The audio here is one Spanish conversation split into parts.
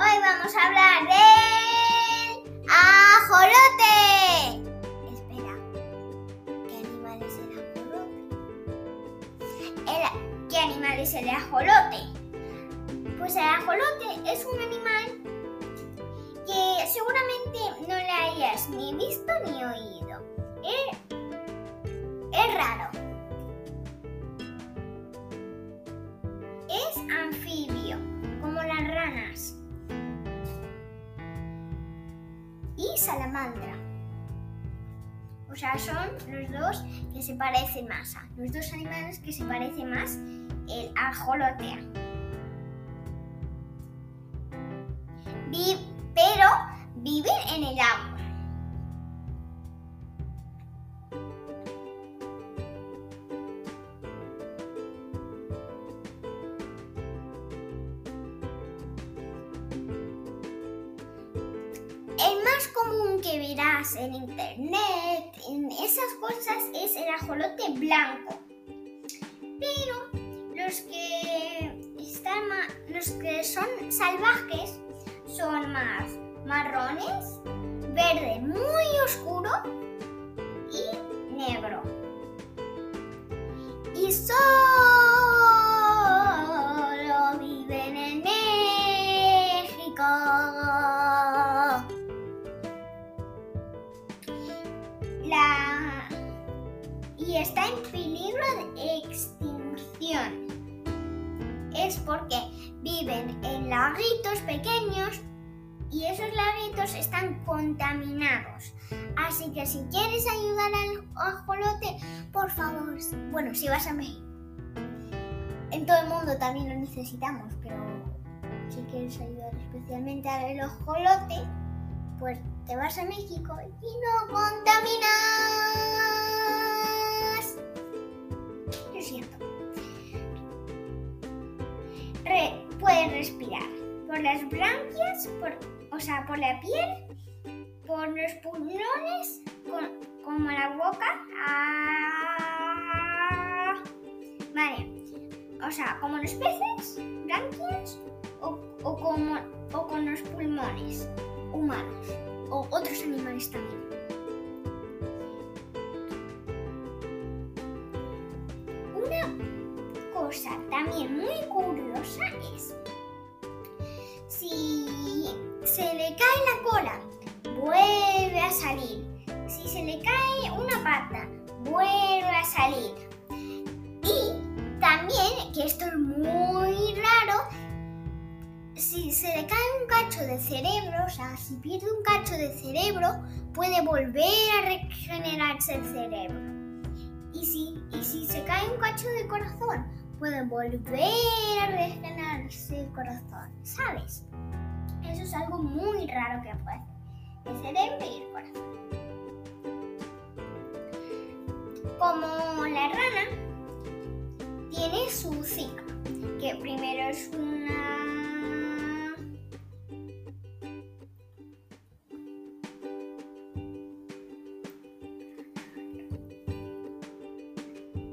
Hoy vamos a hablar del ajolote. Espera, ¿qué animal es el ajolote? ¿Qué animal es el ajolote? Pues el ajolote es un animal que seguramente no le hayas ni visto ni oído. Es raro. Es anfibio, como las ranas. Salamandra. O sea, son los dos que se parecen más. a- Los dos animales que se parecen más el ajolote. Vi- pero viven en el agua. El más común que verás en internet, en esas cosas, es el ajolote blanco. Pero los que están los que son salvajes son más marrones, verde muy oscuro y negro. Y solo está en peligro de extinción. Es porque viven en laguitos pequeños y esos laguitos están contaminados. Así que si quieres ayudar al ajolote, por favor, bueno, si vas a México. En todo el mundo también lo necesitamos, pero si quieres ayudar especialmente al ajolote, pues te vas a México y no contaminas. Re- puedes respirar por las branquias, o sea, por la piel, por los pulmones, como la boca. Ah, vale. O sea, como los peces, branquias, o, o con los pulmones también muy curiosa es si se le cae la cola, vuelve a salir. Si se le cae una pata, vuelve a salir. Y también, que esto es muy raro, si se le cae un cacho de cerebro, o sea, si pierde un cacho de cerebro, puede volver a regenerarse el cerebro. Y si, y si se cae un cacho de corazón, puede volver a regenerarse el corazón, ¿sabes? Eso es algo muy raro que puede el cerebro y el corazón. Como la rana tiene su ciclo, que primero es una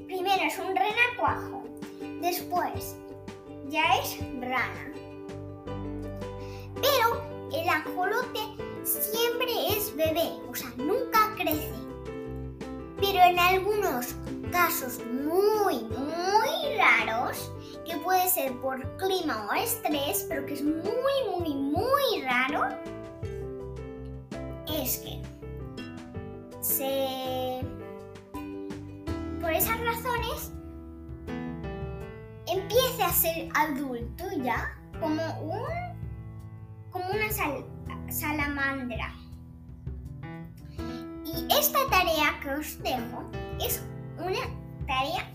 Primero es un renacuajo, después ya es rana. Pero el ajolote siempre es bebé, o sea, nunca crece. Pero en algunos casos muy, muy raros, que puede ser por clima o estrés, pero que es muy, muy, muy raro, es que se por esas razones a ser adulto ya como un como una sal- salamandra. Y esta tarea que os dejo es una tarea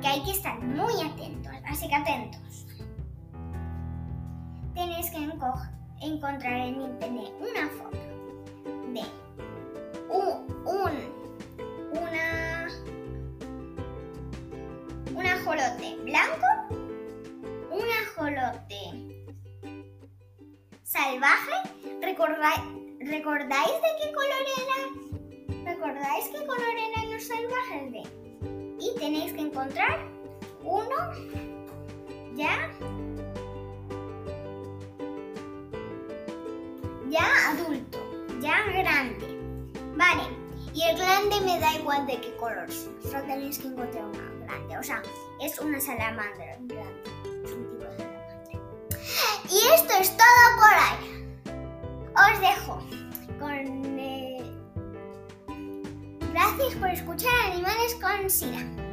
que hay que estar muy atentos, así que atentos. Tenéis que enco- encontrar en internet una foto de un, un una un ajolote blanco, salvaje. ¿Recordáis, ¿Recordáis de qué color era? ¿Recordáis qué color eran los salvajes de? Y tenéis que encontrar uno ya adulto, ya grande. Vale, y el grande me da igual de qué color solo tenéis que encontrar una grande. O sea, es una salamandra grande, Y esto es todo por hoy. Os dejo con... Eh... Gracias por escuchar Animales con Sira.